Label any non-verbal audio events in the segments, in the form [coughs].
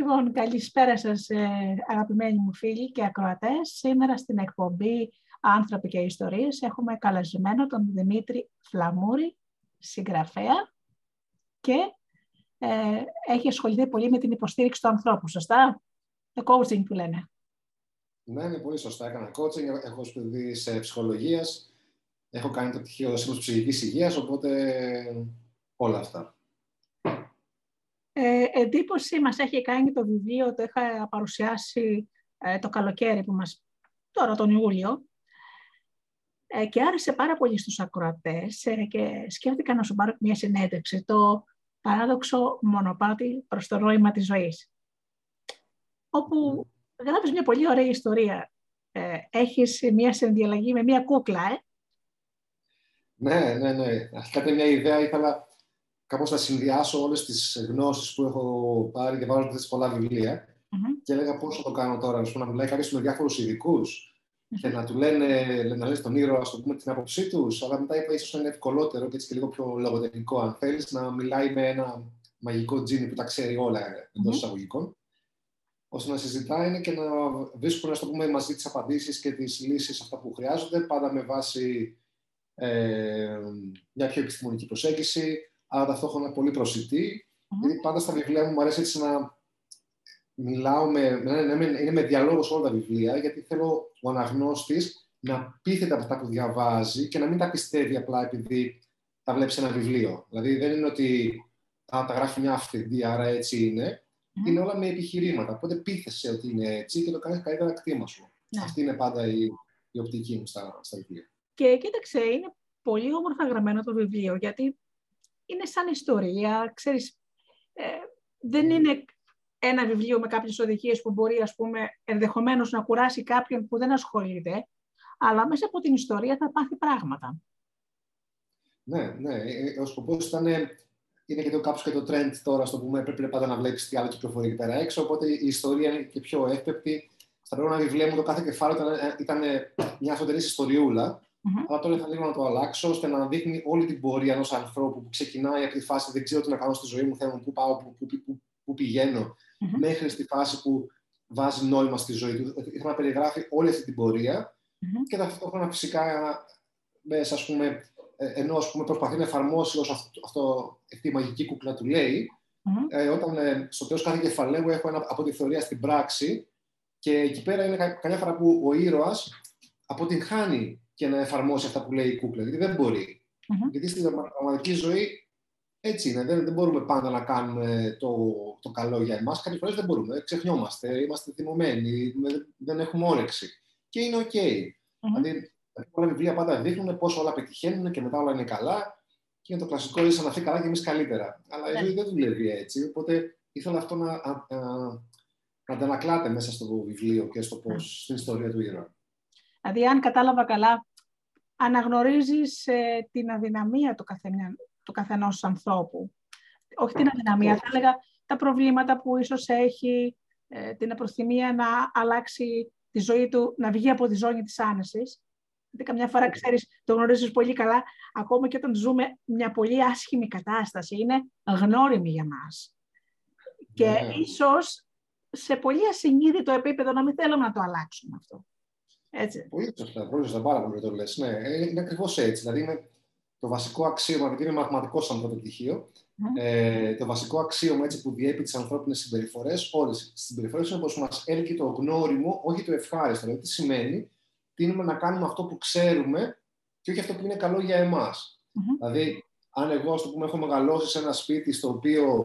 Λοιπόν, καλησπέρα σας ε, αγαπημένοι μου φίλοι και ακροατές. Σήμερα στην εκπομπή «Άνθρωποι και Ιστορίες» έχουμε καλεσμένο τον Δημήτρη Φλαμούρη, συγγραφέα και ε, έχει ασχοληθεί πολύ με την υποστήριξη του ανθρώπου, σωστά; Το coaching που λένε. Ναι, είναι πολύ σωστά. Έκανα coaching, έχω σπουδή σε ψυχολογίας, έχω κάνει το πτυχίο σύμβουλος ψυχικής υγείας, οπότε όλα αυτά. Ε, εντύπωση μας έχει κάνει το βιβλίο, το είχα παρουσιάσει ε, το καλοκαίρι που μας, τώρα τον Ιούλιο, ε, και άρεσε πάρα πολύ στους ακροατές ε, και σκέφτηκα να σου πάρω μια συνέντευξη, το παράδοξο μονοπάτι προς το νόημα της ζωής, όπου γράφεις μια πολύ ωραία ιστορία. Ε, έχεις μια συνδιαλλαγή με μια κούκλα, ε. Ναι, ναι, ναι. Αρχικά μια ιδέα ήθελα κάπως να συνδυάσω όλες τις γνώσεις που έχω πάρει και βάζω σε πολλά βιβλία. Mm-hmm. Και έλεγα πώς θα το κάνω τώρα, να μιλάει κάποιος με διάφορους ειδικούς mm-hmm. και να του λένε, να λένε στον ήρωα, το πούμε, την άποψή τους. Αλλά μετά είπα ίσως είναι ευκολότερο και έτσι και λίγο πιο λογοτεχνικό, αν θέλεις, να μιλάει με ένα μαγικό τζίνι που τα ξέρει όλα εντός mm-hmm. εισαγωγικών ώστε να συζητάει και να βρίσκουν, το πούμε, μαζί τις απαντήσεις και τις λύσεις αυτά που χρειάζονται, πάντα με βάση ε, μια πιο επιστημονική προσέγγιση, αλλά ταυτόχρονα πολύ προσιτή. Mm-hmm. Γιατί πάντα στα βιβλία μου μου αρέσει έτσι να μιλάω με, με, με, είναι με διαλόγο όλα τα βιβλία, γιατί θέλω ο αναγνώστης να πείθεται από αυτά που διαβάζει και να μην τα πιστεύει απλά επειδή τα βλέπει σε ένα βιβλίο. Δηλαδή δεν είναι ότι τα γράφει μια αυθεντία, άρα έτσι είναι. Mm-hmm. Είναι όλα με επιχειρήματα. Οπότε πείθεσαι ότι είναι έτσι και το κάνεις καλύτερα κτήμα σου. Yeah. Αυτή είναι πάντα η, η οπτική μου στα, στα βιβλία. Και κοίταξε, είναι πολύ όμορφα γραμμένο το βιβλίο, γιατί είναι σαν ιστορία, ξέρεις, ε, δεν ναι. είναι ένα βιβλίο με κάποιες οδηγίες που μπορεί, ας πούμε, ενδεχομένως να κουράσει κάποιον που δεν ασχολείται, αλλά μέσα από την ιστορία θα πάθει πράγματα. Ναι, ναι. Ε, ε, ο σκοπός ήταν. Είναι και το κάπως και το trend τώρα, στο πούμε, πρέπει πάντα να βλέπεις τι άλλο κυκλοφορεί εκεί πέρα έξω, οπότε η ιστορία είναι και πιο εύπεπτη. Στα πρώτα βιβλία μου το κάθε κεφάλαιο ήταν, ήταν μια φωτεινή ιστοριούλα, Mm-hmm. Αλλά τώρα θα λίγο να το αλλάξω ώστε να δείχνει όλη την πορεία ενός ανθρώπου που ξεκινάει από τη φάση δεν ξέρω τι να κάνω στη ζωή μου, θέλω πού πάω, πού, πού, πού, πού πηγαίνω, mm-hmm. μέχρι στη φάση που βάζει νόημα στη ζωή του. Ήθελα να περιγράφει όλη αυτή την πορεία mm-hmm. και ταυτόχρονα φυσικά μέσα, ας πούμε, ε, ενώ ας πούμε, προσπαθεί να εφαρμόσει όσο αυτό, αυτό, αυτή η μαγική κούκλα του λέει, mm-hmm. ε, όταν ε, στο τέλος κάθε κεφαλαίου έχω ένα από τη θεωρία στην πράξη και εκεί πέρα είναι κα, καμιά φορά που ο ήρωας αποτυγχάνει και να εφαρμόσει αυτά που λέει η κούκλα. Γιατί δεν μπορεί. Mm-hmm. Γιατί στην πραγματική ζωή έτσι είναι. Δεν, δεν μπορούμε πάντα να κάνουμε το, το καλό για εμάς. Κάποιες φορές δεν μπορούμε. Ξεχνιόμαστε, είμαστε θυμωμένοι, δεν έχουμε όρεξη. Και είναι OK. Okay. Mm-hmm. Δηλαδή, πολλά βιβλία πάντα δείχνουν πώς όλα πετυχαίνουν και μετά όλα είναι καλά. Και είναι το κλασικό, είσαι να αυτή καλά και εμείς καλύτερα. Αλλά η ναι. ζωή δεν δουλεύει έτσι. Οπότε ήθελα αυτό να, να, να αντανακλάται μέσα στο βιβλίο και στο πώς, στην ιστορία του ήρωα. Δηλαδή, αν κατάλαβα καλά, αναγνωρίζεις ε, την αδυναμία του, καθένα, του καθενός ανθρώπου. Όχι την αδυναμία, θα έλεγα τα προβλήματα που ίσως έχει, ε, την απροθυμία να αλλάξει τη ζωή του, να βγει από τη ζώνη της άνεσης. Γιατί καμιά φορά, ξέρεις, το γνωρίζεις πολύ καλά, ακόμα και όταν ζούμε μια πολύ άσχημη κατάσταση, είναι γνώριμη για μας. Και ναι. ίσως σε πολύ ασυνείδητο επίπεδο να μην θέλουμε να το αλλάξουμε αυτό. Έτσι. Πολύ σωστά, πολύ σωστά, πάρα πολύ το λες. Ναι, ε, είναι ακριβώς έτσι. Δηλαδή, είναι το βασικό αξίωμα, επειδή είναι μαθηματικό σαν πρώτο πτυχίο, ε, το βασικό αξίωμα έτσι, που διέπει τις ανθρώπινες συμπεριφορές, όλες τις συμπεριφορές είναι πως μας έλκει το γνώριμο, όχι το ευχάριστο. Δηλαδή, τι σημαίνει, τίνουμε να κάνουμε αυτό που ξέρουμε και όχι αυτό που είναι καλό για εμάς. Δηλαδή, αν εγώ, ας πούμε, έχω μεγαλώσει σε ένα σπίτι στο οποίο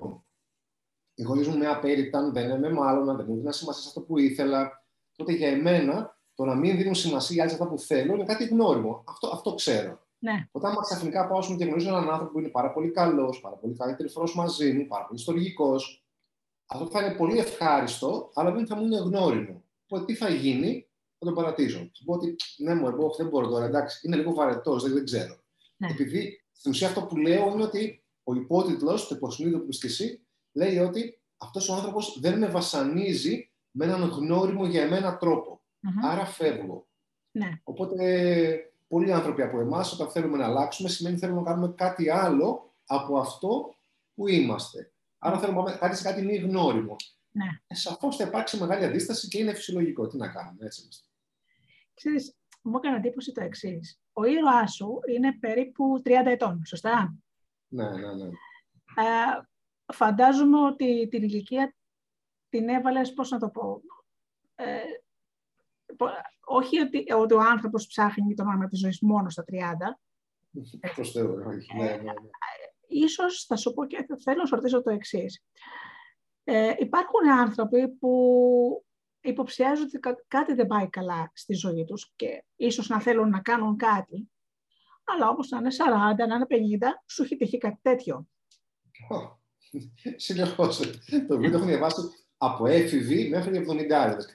οι γονεί μου με απέριπταν, δεν με μάλλον, δεν μου δίναν σημασία σε αυτό που ήθελα, τότε για εμένα το να μην δίνουν σημασία σε αυτά που θέλω είναι κάτι γνώριμο. Αυτό, αυτό ξέρω. Ναι. Όταν μας ξαφνικά πάω και γνωρίζω έναν άνθρωπο που είναι πάρα πολύ καλός, πάρα πολύ καλύτερο μαζί μου, πάρα πολύ ιστορικός, αυτό θα είναι πολύ ευχάριστο, αλλά δεν θα μου είναι γνώριμο. Οπότε τι θα γίνει, θα τον παρατήσω. Θα πω ότι ναι, μου εγώ δεν μπορώ τώρα, εντάξει, είναι λίγο βαρετός, δεν, δεν ξέρω. Ναι. Επειδή στην ουσία αυτό που λέω είναι ότι ο υπότιτλος, το υποσυνείδητο που είσαι εσύ, λέει ότι αυτός ο άνθρωπος δεν με βασανίζει με έναν γνώριμο για εμένα τρόπο. Άρα φεύγω. Ναι. Οπότε πολλοί άνθρωποι από εμάς, όταν θέλουμε να αλλάξουμε, σημαίνει θέλουμε να κάνουμε κάτι άλλο από αυτό που είμαστε. Άρα θέλουμε να πάμε κάτι σε κάτι μη γνώριμο. Ναι. Ε, Σαφώς θα υπάρξει μεγάλη αντίσταση και είναι φυσιολογικό. Τι να κάνουμε, έτσι είμαστε. Ξέρεις, μου έκανε εντύπωση το εξής. Ο ήρωάς σου είναι περίπου 30 ετών, σωστά; Ναι, ναι, ναι. Ε, φαντάζομαι ότι την ηλικία την έβαλες, πώς να το πω, ε, όχι ότι, ότι ο άνθρωπος ψάχνει το νόημα της ζωής μόνο στα 30. Προς Θεού, όχι. Ναι, ναι, ναι. Ίσως θα σου πω και θέλω να σου ρωτήσω το εξής. Ε, υπάρχουν άνθρωποι που υποψιάζουν ότι κάτι δεν πάει καλά στη ζωή τους και ίσως να θέλουν να κάνουν κάτι, αλλά όπως να είναι 40, να είναι 50, σου έχει τυχεί κάτι τέτοιο. Συνεχώς. το βίντεο έχω διαβάσει από έφηβη μέχρι 70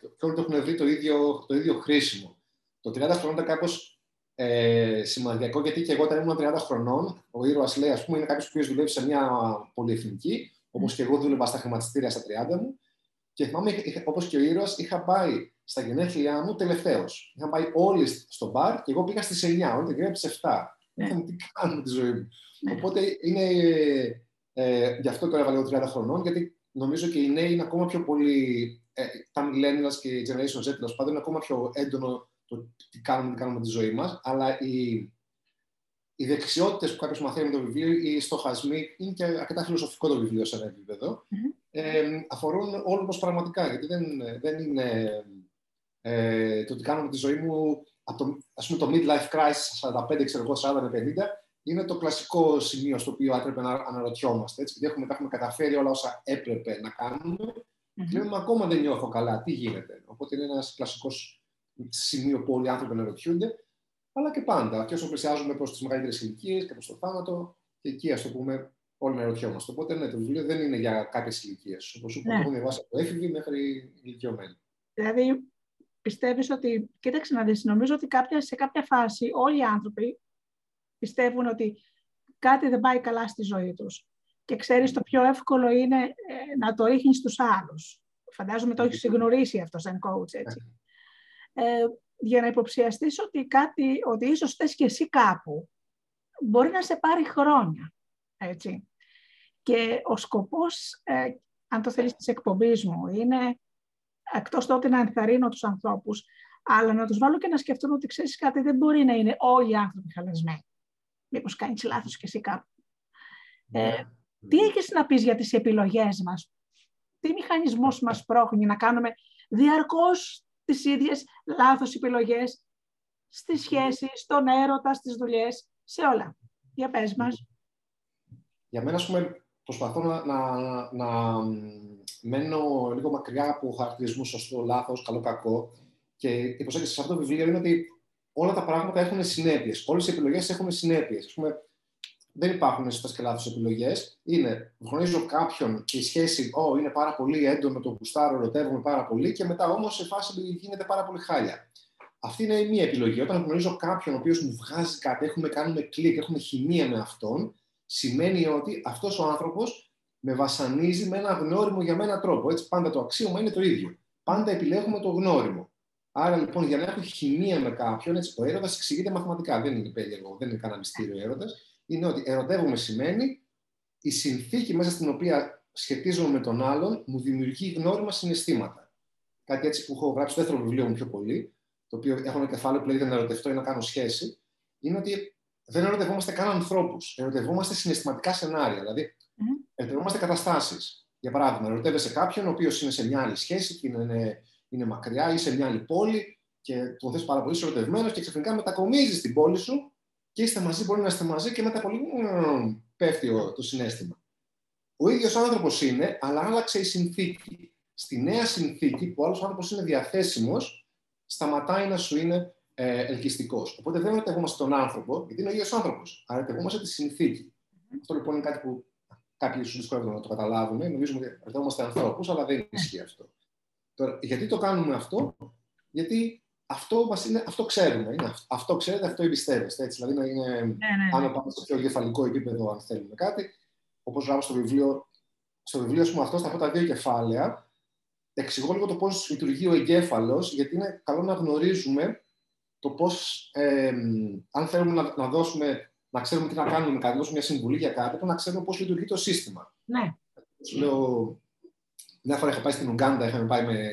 και όλοι το έχουν βρει το ίδιο, το ίδιο χρήσιμο. Το 30 χρονών ήταν κάπως ε, σημαντικό, γιατί και εγώ όταν ήμουν 30 χρονών, ο ήρωας λέει, ας πούμε, είναι κάποιος που δουλεύει σε μια πολυεθνική, όπως και εγώ δούλευα στα χρηματιστήρια στα 30 μου. Και θυμάμαι, όπως και ο ήρωας, είχα πάει στα γενέθλιά μου τελευταίος. Είχαν πάει όλοι στο μπαρ και εγώ πήγα στις 9, όλοι πήγα στι 7. Ναι. Τι κάνω με τη ζωή μου. Ναι. Οπότε είναι. Ε, γι' αυτό το έβαλε 30 χρονών, γιατί νομίζω και οι νέοι είναι ακόμα πιο πολύ. Ε, τα millennials και η generation Z τέλος πάντων είναι ακόμα πιο έντονο το τι κάνουμε, τι κάνουμε με τη ζωή μας. Αλλά οι, οι δεξιότητες που κάποιος μαθαίνει με το βιβλίο, οι στοχασμοί, είναι και αρκετά φιλοσοφικό το βιβλίο σε ένα επίπεδο, mm-hmm. ε, αφορούν όλο μας πραγματικά. Γιατί δεν, δεν είναι ε, το τι κάνω με τη ζωή μου από το, ας πούμε, το midlife crisis 45, ξέρω εγώ, 40 με 50, είναι το κλασικό σημείο στο οποίο έπρεπε να αναρωτιόμαστε. Έτσι, γιατί έχουμε, έχουμε καταφέρει όλα όσα έπρεπε να κάνουμε. Mm-hmm. Λέμε, ακόμα δεν νιώθω καλά, τι γίνεται. Οπότε είναι ένας κλασικός σημείο που όλοι οι άνθρωποι αναρωτιούνται. Αλλά και πάντα, και όσο πλησιάζουμε προς τις μεγαλύτερες ηλικίες και προς το θάνατο, και εκεί ας το πούμε, όλοι αναρωτιόμαστε. Οπότε ναι, το βιβλίο δεν είναι για κάποιες ηλικίες. Όπως σου είπα, ναι. έχω διαβάσει από έφηβη μέχρι ηλικιωμένη. Δηλαδή, πιστεύεις ότι. Κοίταξε να δεις, νομίζω ότι κάποια, σε κάποια φάση όλοι οι άνθρωποι πιστεύουν ότι κάτι δεν πάει καλά στη ζωή τους. Και ξέρεις, το πιο εύκολο είναι ε, να το ρίχνεις στους άλλους. Φαντάζομαι το έχεις γνωρίσει αυτό σαν coach, έτσι. Ε, για να υποψιαστείς ότι κάτι, ότι ίσως θες και εσύ κάπου, μπορεί να σε πάρει χρόνια, έτσι. Και ο σκοπός, ε, αν το θέλεις, της εκπομπής μου, είναι εκτός τότε να ενθαρρύνω τους ανθρώπους, αλλά να τους βάλω και να σκεφτούν ότι ξέρεις κάτι, δεν μπορεί να είναι όλοι οι άνθρωποι χαλασμένοι μήπως κάνεις λάθος και εσύ κάπου. Ε, ναι. τι έχεις να πεις για τις επιλογές μας, τι μηχανισμός μας πρόχνει να κάνουμε διαρκώς τις ίδιες λάθος επιλογές στις σχέσεις, στον έρωτα, στις δουλειές, σε όλα. Για πες μας. Για μένα, ας πούμε, προσπαθώ να, να, να μένω λίγο μακριά από χαρακτηρισμούς σωστό, λάθος, καλό, κακό. Και η προσέγγιση σε αυτό το βιβλίο είναι ότι όλα τα πράγματα έχουν συνέπειες. Όλες οι επιλογές έχουν συνέπειες. Δεν υπάρχουν σωστέ και λάθος επιλογές. Είναι, γνωρίζω κάποιον και η σχέση, Ω, είναι πάρα πολύ έντονο, το γουστάρω, ερωτεύομαι πάρα πολύ, και μετά όμως σε φάση γίνεται πάρα πολύ χάλια. Αυτή είναι η μία επιλογή. Όταν γνωρίζω κάποιον ο οποίος μου βγάζει κάτι, έχουμε κάνουμε κλικ, έχουμε χημεία με αυτόν, σημαίνει ότι αυτός ο άνθρωπος με βασανίζει με ένα γνώριμο για μένα τρόπο. Έτσι, πάντα το αξίωμα είναι το ίδιο. Πάντα επιλέγουμε το γνώριμο. Άρα λοιπόν για να έχω χημεία με κάποιον, έτσι, ο έρωτας εξηγείται μαθηματικά. Δεν είναι περίεργο, δεν είναι κανένα μυστήριο έρωτας. Είναι ότι ερωτεύομαι σημαίνει η συνθήκη μέσα στην οποία σχετίζομαι με τον άλλον μου δημιουργεί γνώριμα συναισθήματα. Κάτι έτσι που έχω γράψει στο δεύτερο βιβλίο μου πιο πολύ, το οποίο έχω ένα κεφάλαιο που λέγεται να ερωτευτώ ή να κάνω σχέση, είναι ότι δεν ερωτευόμαστε καν ανθρώπους. Ερωτευόμαστε συναισθηματικά σενάρια. Δηλαδή, mm. ερωτευόμαστε καταστάσεις. Για παράδειγμα, ερωτεύεσαι κάποιον ο οποίος είναι σε μια άλλη σχέση και είναι είναι μακριά ή σε μια άλλη πόλη και τον θες πάρα πολύ ερωτευμένος και ξαφνικά μετακομίζεις στην πόλη σου και είστε μαζί, μπορεί να είστε μαζί και μετά πολύ πέφτει το συνέστημα. Ο ίδιος άνθρωπος είναι, αλλά άλλαξε η συνθήκη. Στη νέα συνθήκη που ο άλλος άνθρωπος είναι διαθέσιμος, σταματάει να σου είναι ε, ελκυστικός. Οπότε δεν ερωτευόμαστε τον άνθρωπο, γιατί είναι ο ίδιος άνθρωπος. Άρα ερωτευόμαστε τη συνθήκη. Αυτό λοιπόν είναι κάτι που κάποιοι σου δυσκολεύονται να το καταλάβουν. Νομίζουμε ότι ερωτευόμαστε ανθρώπους, αλλά δεν ισχύει αυτό. Τώρα, γιατί το κάνουμε αυτό, γιατί αυτό, μας είναι, αυτό ξέρουμε. Είναι, αυτό ξέρετε, αυτό εμπιστεύεστε. Έτσι, δηλαδή, να είναι, ναι, ναι, ναι. αν πάμε στο πιο εγκεφαλικό επίπεδο, αν θέλουμε κάτι, όπως γράφω στο βιβλίο, στο βιβλίο πούμε, αυτό, στα πρώτα δύο κεφάλαια, εξηγώ λίγο το πώς λειτουργεί ο εγκέφαλος, γιατί είναι καλό να γνωρίζουμε το πώς, ε, αν θέλουμε να, να, δώσουμε, να ξέρουμε τι να κάνουμε, να δώσουμε μια συμβουλή για κάτι, να ξέρουμε πώς λειτουργεί το σύστημα. Ναι. Λέω, μια φορά είχα πάει στην Ουγγάντα, είχαμε πάει με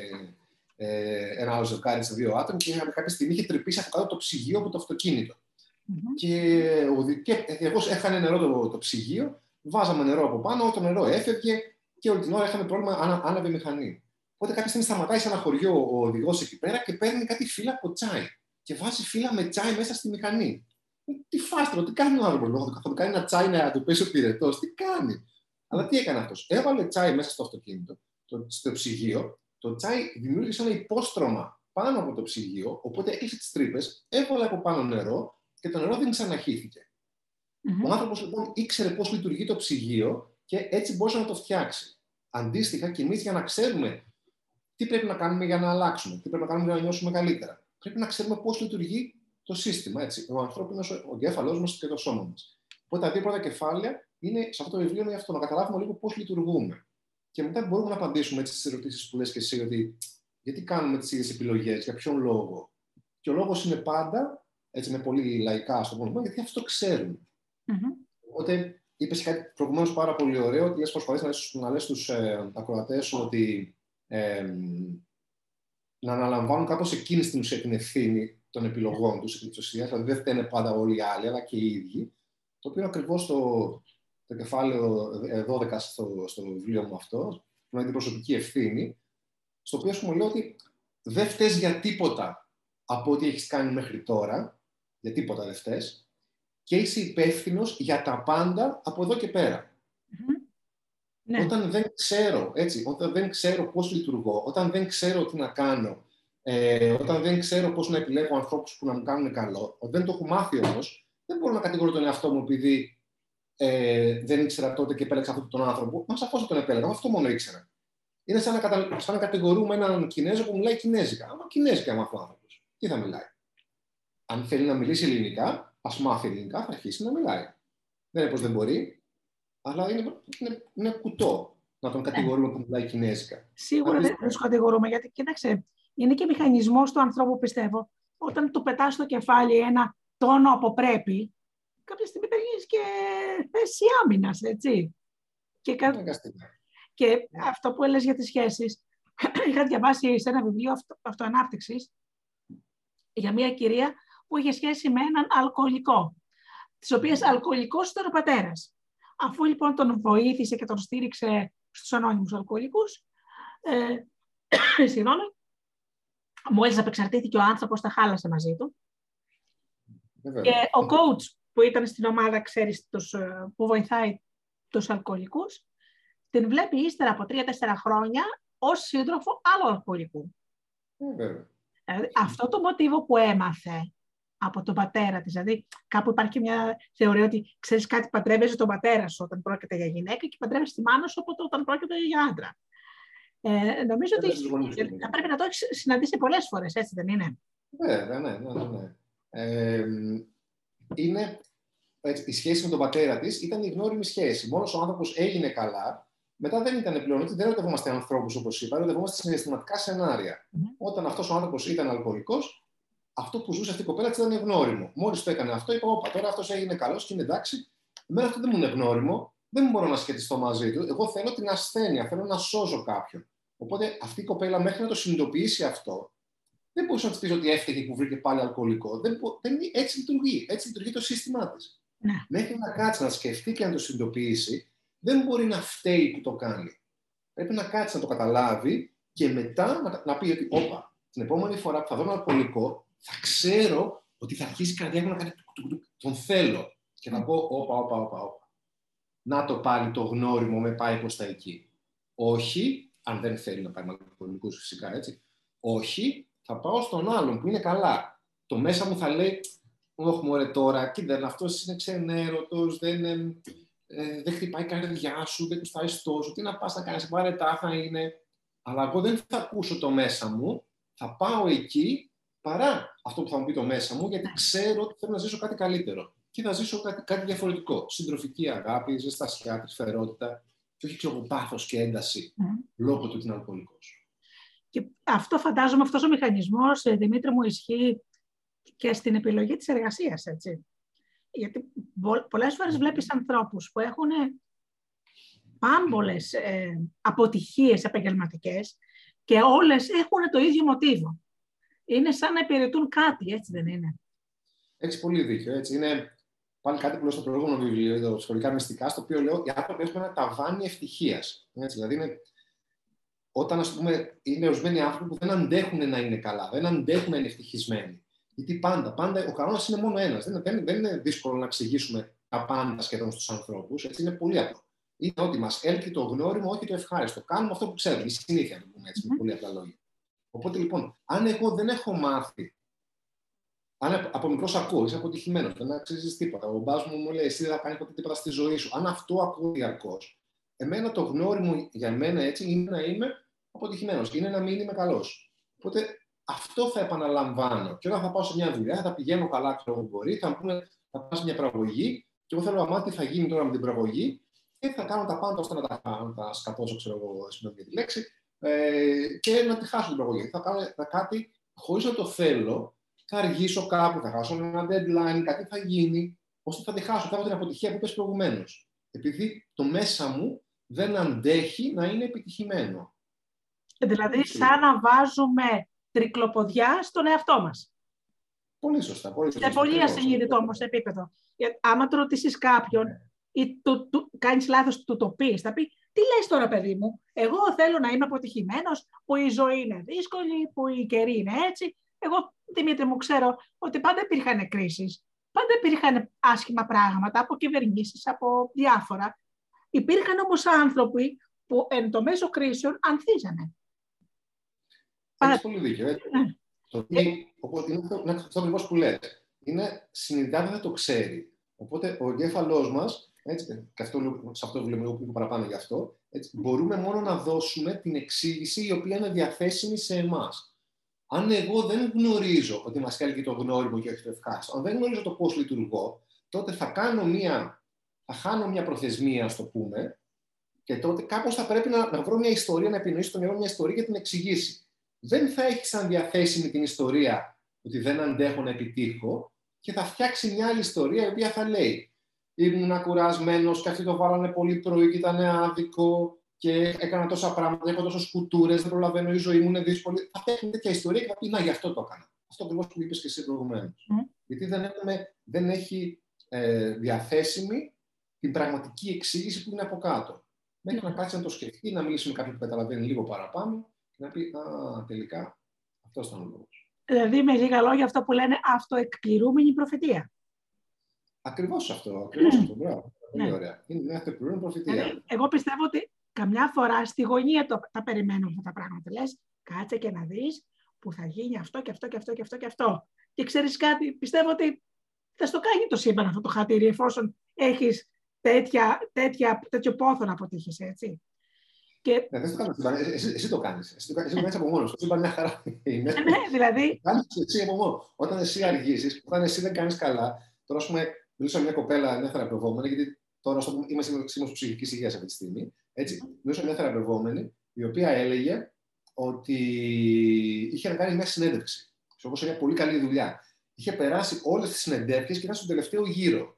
ε, ένα άλλο ζευγάρι σε δύο άτομα και είχαμε κάποια στιγμή είχε τρυπήσει από κάτω το ψυγείο από το αυτοκίνητο. Mm-hmm. Και, και εγώ έχανε νερό το, το ψυγείο, βάζαμε νερό από πάνω, το νερό έφευγε και όλη την ώρα είχαμε πρόβλημα, άνα, άναβε η μηχανή. Οπότε κάποια στιγμή σταματάει σε ένα χωριό ο οδηγός εκεί πέρα και παίρνει κάτι φύλλα από τσάι. Και βάζει φύλλα με τσάι μέσα στη μηχανή. Ε, τι φάστρο, τι κάνει ο άνθρωπος, θα του κάνει ένα τσάι να του πέσει ο πυρετός, τι κάνει. Αλλά τι έκανε αυτός. Έβαλε τσάι μέσα στο αυτοκίνητο, το, στο ψυγείο. Το τσάι δημιούργησε ένα υπόστρωμα πάνω από το ψυγείο, οπότε έκλεισε τις τρύπες, έβαλε από πάνω νερό και το νερό δεν ξαναχύθηκε. Mm-hmm. Ο άνθρωπος λοιπόν ήξερε πώς λειτουργεί το ψυγείο και έτσι μπορούσε να το φτιάξει. Αντίστοιχα, και εμείς για να ξέρουμε τι πρέπει να κάνουμε για να αλλάξουμε, τι πρέπει να κάνουμε για να νιώσουμε καλύτερα, πρέπει να ξέρουμε πώς λειτουργεί το σύστημα. Έτσι. Ο ανθρώπινος, ο εγκέφαλός μας και το σώμα μας. Οπότε τα δύο πρώτα κεφάλαια είναι σε αυτό το βιβλίο είναι αυτό, να καταλάβουμε λίγο πώς λειτουργούμε. Και μετά μπορούμε να απαντήσουμε στις ερωτήσεις που λες και εσύ, ότι γιατί κάνουμε τις ίδιες επιλογές, για ποιον λόγο. Και ο λόγος είναι πάντα, έτσι με πολύ λαϊκά στο πούμε, γιατί αυτό ξέρουμε. Mm-hmm. Οπότε είπες κάτι προηγουμένως πάρα πολύ ωραίο, ότι λες προσπαθείς να λες στους ε, ακροατές σου ότι ε, να αναλαμβάνουν κάπως εκείνη στην ουσία την ευθύνη των επιλογών τους επί Δηλαδή δεν φταίνε πάντα όλοι οι άλλοι, αλλά και οι ίδιοι. Το οποίο ακριβώς το, το κεφάλαιο 12 στο, στο βιβλίο μου αυτό, που είναι την προσωπική ευθύνη, στο οποίο σου μου λέω ότι δεν φταίς για τίποτα από ό,τι έχεις κάνει μέχρι τώρα, για τίποτα δεν φταίς, και είσαι υπεύθυνος για τα πάντα από εδώ και πέρα. Ναι. Όταν δεν ξέρω, έτσι, όταν δεν ξέρω πώς λειτουργώ, όταν δεν ξέρω τι να κάνω, ε, όταν δεν ξέρω πώς να επιλέγω ανθρώπους που να μου κάνουν καλό, όταν δεν το έχω μάθει όμως, δεν μπορώ να κατηγορώ τον εαυτό μου επειδή ε, δεν ήξερα τότε και επέλεξα αυτόν τον άνθρωπο. Μα σαφώς τον επέλεγα, αυτό μόνο ήξερα. Είναι σαν να, κατα... σαν να κατηγορούμε έναν Κινέζο που μιλάει Κινέζικα. Άμα Κινέζικα μάθει ο άνθρωπος, τι θα μιλάει; Αν θέλει να μιλήσει ελληνικά, ας μάθει ελληνικά, θα αρχίσει να μιλάει. Δεν είναι πως δεν μπορεί, αλλά είναι, είναι, είναι κουτό να τον κατηγορούμε που μιλάει Κινέζικα. Σίγουρα δεν του κατηγορούμε, γιατί κοίταξε, είναι και μηχανισμός του ανθρώπου, πιστεύω. Όταν του πετάς στο κεφάλι ένα τόνο από πρέπει, κάποια στιγμή θα γίνεις και θέση άμυνας, έτσι. Και, κα... και αυτό που έλεγες για τις σχέσεις, [clears throat] είχα διαβάσει σε ένα βιβλίο αυτο, αυτοανάπτυξης για μια κυρία που είχε σχέση με έναν αλκοολικό, της οποίας αλκοολικός ήταν ο πατέρας. Αφού λοιπόν τον βοήθησε και τον στήριξε στους ανώνυμους αλκοολικούς, ε, [clears throat] συγγνώμη, μόλις απεξαρτήθηκε ο άνθρωπος, τα χάλασε μαζί του. Και ο coach που ήταν στην ομάδα, ξέρεις, τους, ε, που βοηθάει τους αλκοολικούς, την βλέπει ύστερα από τρία-τέσσερα χρόνια ως σύντροφο άλλου αλκοολικού. Δηλαδή, αυτό το μοτίβο που έμαθε από τον πατέρα της, δηλαδή κάπου υπάρχει μια θεωρία ότι ξέρεις κάτι παντρεύεσαι τον πατέρα σου όταν πρόκειται για γυναίκα και παντρεύεσαι τη μάνα σου όταν πρόκειται για άντρα. Ε, νομίζω ότι θα πρέπει να το έχεις συναντήσει πολλές φορές, έτσι δεν είναι; Βέβαια, ναι, ναι, ναι. ναι. Ε, είναι έτσι, η σχέση με τον πατέρα της ήταν η γνώριμη σχέση. Μόνος ο άνθρωπος έγινε καλά, μετά δεν ήταν πλέον ότι δεν ερωτευόμαστε ανθρώπους, όπως είπα, ερωτευόμαστε συναισθηματικά σενάρια. Mm-hmm. Όταν αυτός ο άνθρωπος ήταν αλκοολικός, αυτό που ζούσε αυτή η κοπέλα της ήταν γνώριμο. Μόλις το έκανε αυτό, είπα: Όπα, τώρα αυτός έγινε καλός και είναι εντάξει. Εμένα αυτό δεν μου είναι γνώριμο, δεν μπορώ να σχετιστώ μαζί του. Εγώ θέλω την ασθένεια, θέλω να σώζω κάποιον. Οπότε αυτή η κοπέλα μέχρι να το συνειδητοποιήσει αυτό, δεν μπορούσε να της πεις ότι έφταιγε που βρήκε πάλι αλκοολικό. Δεν, δεν, έτσι λειτουργεί. Έτσι λειτουργεί το σύστημά της. Ναι. Μέχρι να κάτσει να σκεφτεί και να το συνειδητοποιήσει, δεν μπορεί να φταίει που το κάνει. Πρέπει να κάτσει να το καταλάβει και μετά να, να πει ότι, όπα, την επόμενη φορά που θα δω ένα αλκοολικό, θα ξέρω ότι θα αρχίσει η καρδιά μου να κάνει τον θέλω. Και θα πω, όπα, όπα, όπα, όπα. Να το πάλι το γνώριμο με πάει προς τα εκεί. Όχι, αν δεν θέλει να πάει με αλκοολικούς φυσικά έτσι. Όχι, θα πάω στον άλλον που είναι καλά. Το μέσα μου θα λέει, όχι μωρέ τώρα, κοίτα, αυτός είναι ξενέρωτος, δεν, ε, ε, δεν χτυπάει η καρδιά σου, δεν κουστάει τόσο, τι να πας να κάνεις, βαρετά θα είναι. Αλλά εγώ δεν θα ακούσω το μέσα μου, θα πάω εκεί παρά αυτό που θα μου πει το μέσα μου, γιατί ξέρω ότι θέλω να ζήσω κάτι καλύτερο. Και θα ζήσω κάτι, κάτι διαφορετικό. Συντροφική αγάπη, ζεστασιά, τρυφερότητα, και όχι ξέρω πάθος και ένταση mm. λόγω του ότι είναι αλκοολικός. Και αυτό φαντάζομαι, αυτός ο μηχανισμός, ε, Δημήτρη μου, ισχύει και στην επιλογή της εργασίας, έτσι. Γιατί πολλές φορές βλέπεις ανθρώπους που έχουν πάμπολες ε, αποτυχίες επαγγελματικές και όλες έχουν το ίδιο μοτίβο. Είναι σαν να υπηρετούν κάτι, έτσι δεν είναι; Έχεις πολύ δίκιο. Έτσι. Είναι πάλι κάτι που λέω στο προηγούμενο βιβλίο, το σχολικά μυστικά, στο οποίο λέω οι άνθρωποι έχουν ένα ταβάνι ευτυχίας. Δηλαδή, είναι, όταν ας πούμε, είναι ορισμένοι άνθρωποι που δεν αντέχουν να είναι καλά, δεν αντέχουν να είναι ευτυχισμένοι. Γιατί πάντα, πάντα ο κανόνας είναι μόνο ένας. Δεν, δεν, δεν είναι δύσκολο να εξηγήσουμε τα πάντα σχεδόν στους ανθρώπους. Είναι πολύ απλό. Είναι ότι μας έλκει το γνώριμο, όχι το ευχάριστο. Κάνουμε αυτό που ξέρουμε. Η συνήθεια, το πούμε έτσι, με πολύ απλά λόγια. Οπότε λοιπόν, αν εγώ δεν έχω μάθει, αν από μικρός ακούω, είσαι αποτυχημένος, δεν αξίζεις τίποτα. Ο μπα μου μου λέει: Εσύ δεν θα κάνεις ποτέ τίποτα στη ζωή σου. Αν αυτό ακούω διαρκώς, εμένα το γνώριμο για μένα έτσι είναι να είμαι αποτυχημένος. Είναι να μην είμαι καλός. Οπότε αυτό θα επαναλαμβάνω. Και όταν θα πάω σε μια δουλειά, θα πηγαίνω καλά, ξέρω εγώ μπορεί, θα μου πούνε, θα πάω σε μια πραγωγή, και εγώ θέλω να τι θα γίνει τώρα με την πραγωγή, και θα κάνω τα πάντα ώστε να τα, να τα σκατώσω, ξέρω εγώ, συγγνώμη τη λέξη, ε, και να τη χάσω την πραγωγή. Θα κάνω θα κάτι χωρίς να το θέλω, θα αργήσω κάπου, θα χάσω ένα deadline, κάτι θα γίνει, ώστε θα τη χάσω. Θα την αποτυχία που είπες προηγουμένως. Επειδή το μέσα μου δεν αντέχει να είναι επιτυχημένο. Δηλαδή, σαν να βάζουμε τρικλοποδιά στον εαυτό μας. Πολύ σωστά. Πολύ σωστά. Σε πολύ ασυνείδητο όμως επίπεδο. άμα το ρωτήσεις κάποιον ναι. ή του, του, κάνεις λάθος, του το πεις, θα πει τι λες τώρα, παιδί μου, εγώ θέλω να είμαι αποτυχημένος, που η ζωή είναι δύσκολη, που η καιρή είναι έτσι. Εγώ, Δημήτρη μου, ξέρω ότι πάντα υπήρχαν κρίσεις. Πάντα υπήρχαν άσχημα πράγματα από κυβερνήσεις, από διάφορα. Υπήρχαν όμως άνθρωποι που εν το μέσο κρίσεων ανθίζανε. Έχεις πολύ δίκιο. Έτσι. Ναι. Το τι, οπότε είναι αυτό, αυτό ακριβώς που λέτε. Είναι συνειδητά δεν το ξέρει. Οπότε ο εγκέφαλός μας, και αυτό, σε αυτό βλέπουμε λίγο πιο παραπάνω γι' αυτό, έτσι, μπορούμε μόνο να δώσουμε την εξήγηση η οποία είναι διαθέσιμη σε εμάς. Αν εγώ δεν γνωρίζω ότι μας έλκει το γνώριμο και όχι το ευχάριστο, αν δεν γνωρίζω το πώς λειτουργώ, τότε θα κάνω μία, θα χάνω μια προθεσμία, ας το πούμε, και τότε κάπως θα πρέπει να, να βρω μια ιστορία, να επινοήσω στο μυαλό μια ιστορία για την εξηγήσει δεν θα έχει σαν διαθέσιμη την ιστορία ότι δεν αντέχω να επιτύχω και θα φτιάξει μια άλλη ιστορία η οποία θα λέει ήμουν κουρασμένος και αυτοί το βάλανε πολύ πρωί και ήταν άδικο και έκανα τόσα πράγματα, έχω τόσες κουτούρες, δεν προλαβαίνω, η ζωή μου είναι δύσκολη. Θα φτιάξει τέτοια ιστορία και θα πει Να, γι' αυτό το έκανα. Αυτό ακριβώς που είπες και εσύ προηγουμένως. Γιατί δεν, έχουμε, δεν έχει ε, διαθέσιμη την πραγματική εξήγηση που είναι από κάτω. Μέχρι να κάτσει να το σκεφτεί, να μιλήσει με κάποιον που καταλαβαίνει λίγο παραπάνω να πει Α, τελικά αυτός ήταν ο λόγος. Δηλαδή, με λίγα λόγια, αυτό που λένε αυτοεκπληρούμενη προφητεία. Ακριβώς αυτό. Ακριβώς αυτό. Μπράβο. Πολύ ναι. ωραία. Είναι μια αυτοεκπληρούμενη προφητεία. Δηλαδή, εγώ πιστεύω ότι καμιά φορά στη γωνία το, τα περιμένουμε αυτά τα πράγματα. Λες, κάτσε και να δεις που θα γίνει αυτό και αυτό και αυτό και αυτό και αυτό. Και ξέρεις κάτι, πιστεύω ότι θα στο κάνει το σύμπαν αυτό το χατήρι, εφόσον έχεις τέτοιο πόθο να αποτύχεις, έτσι. Και... Ναι, δεν το κάνω εσύ, εσύ το κάνεις. Εσύ το κάνεις από μόνος. σου. είπα μια χαρά. Είναι. Ναι, δηλαδή. Κάνεις εσύ από μόνος. Όταν εσύ αργήσει, όταν εσύ δεν κάνεις καλά. Τώρα, ας πούμε, μιλούσα με μια κοπέλα, μια θεραπευόμενη, γιατί τώρα στο, είμαι σύμβουλο ψυχικής υγείας αυτή τη στιγμή. Έτσι, μιλούσα με μια θεραπευόμενη, η οποία έλεγε ότι είχε να κάνει μια συνέντευξη. Όπως μια πολύ καλή δουλειά. Είχε περάσει όλες τις συνεντεύξεις και ήταν στον τελευταίο γύρο.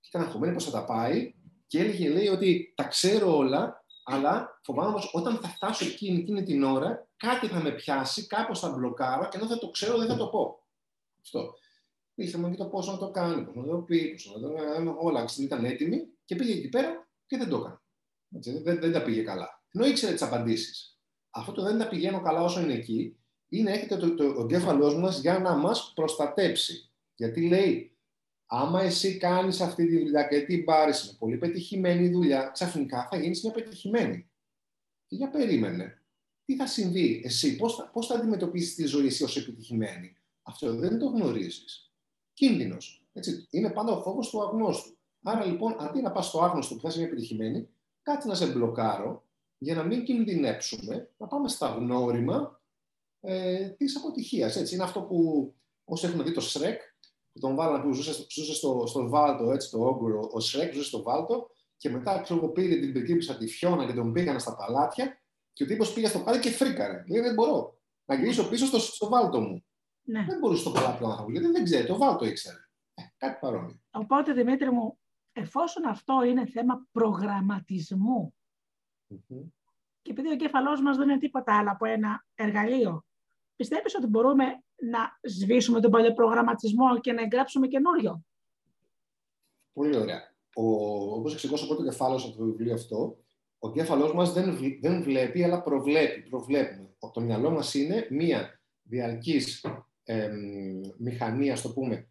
Και ήταν αγχωμένη πώς θα τα πάει και έλεγε, λέει, ότι τα ξέρω όλα, αλλά φοβάμαι πω όταν θα φτάσω εκείνη, εκείνη την ώρα, κάτι θα με πιάσει, κάπως θα μπλοκάρω και ενώ θα το ξέρω, δεν θα το πω. Αυτό. Ήρθαμε και το πώς να το κάνει, πώς να το πει, πώς να το κάνει. Όλα ήταν έτοιμη και πήγε εκεί πέρα και δεν το έκανε. Έτσι, δεν, δεν τα πήγε καλά. Ενώ ήξερε τις απαντήσεις. Αυτό το δεν τα πηγαίνω καλά όσο είναι εκεί, είναι έχετε το, το, το εγκέφαλός μας για να μας προστατέψει. Γιατί λέει, άμα εσύ κάνεις αυτή τη δουλειά και την πάρεις με πολύ πετυχημένη δουλειά, ξαφνικά θα γίνεις μια πετυχημένη. Και για περίμενε. Τι θα συμβεί εσύ, πώς θα, πώς θα αντιμετωπίσεις τη ζωή εσύ ως επιτυχημένη; Αυτό δεν το γνωρίζεις. Κίνδυνος. Έτσι. Είναι πάντα ο φόβος του αγνώστου. Άρα λοιπόν, αντί να πας στο άγνωστο που θα είσαι μια επιτυχημένη, κάτι να σε μπλοκάρω για να μην κινδυνέψουμε, να πάμε στα γνώριμα ε, της αποτυχίας. Έτσι. Είναι αυτό που όσοι έχουν δει το Shrek, που τον βάλανε που ζούσε, ζούσε στο, στο Βάλτο, έτσι, το όγκουρο, ο Σρέκ ζούσε στο Βάλτο και μετά ξέρω εγώ πήρε την πριγκίπισσα της Φιώνα και τον πήγανε στα παλάτια και ο τύπος πήγε στο παλάτι και φρίκαρε. Λέει δεν μπορώ να γυρίσω πίσω στο, στο Βάλτο μου. Ναι. Δεν μπορούσε στο παλάτι να θα γιατί δεν ξέρει, το Βάλτο ήξερε. Ε, κάτι παρόμοιο. Οπότε Δημήτρη μου, εφόσον αυτό είναι θέμα προγραμματισμού, Και επειδή ο εγκέφαλό μας δεν είναι τίποτα άλλο από ένα εργαλείο, πιστεύεις ότι μπορούμε να σβήσουμε τον παλιό προγραμματισμό και να εγγράψουμε καινούριο. Πολύ ωραία. Όπως εξηγώ από το κεφάλαιο από το βιβλίο αυτό, ο εγκέφαλό μας δεν, δεν βλέπει, αλλά προβλέπει. Προβλέπουμε. Το μυαλό μας είναι μία διαρκής ε, μηχανή, ας το πούμε,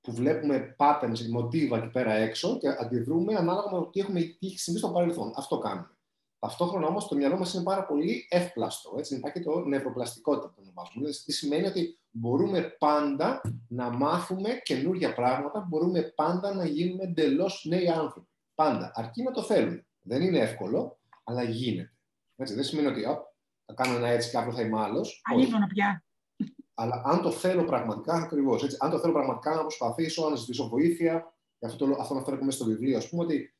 που βλέπουμε patterns, μοτίβα εκεί πέρα έξω και αντιδρούμε ανάλογα με το τι έχουμε τι έχει συμβεί στο παρελθόν. Αυτό κάνουμε. Ταυτόχρονα όμως το μυαλό μας είναι πάρα πολύ εύπλαστο. Έτσι, υπάρχει το νευροπλαστικότητα που ονομάζουμε. Δηλαδή, τι σημαίνει ότι μπορούμε πάντα να μάθουμε καινούργια πράγματα, μπορούμε πάντα να γίνουμε εντελώς νέοι άνθρωποι. Πάντα. Αρκεί να το θέλουμε. Δεν είναι εύκολο, αλλά γίνεται. Έτσι, δεν σημαίνει ότι θα κάνω ένα έτσι και αύριο θα είμαι άλλος. Αλίμονο πια. Αλλά αν το θέλω πραγματικά, ακριβώς. Αν το θέλω πραγματικά να προσπαθήσω, να ζητήσω βοήθεια, και αυτό, το, αυτό αναφέρω μέσα στο βιβλίο, ας πούμε, ότι,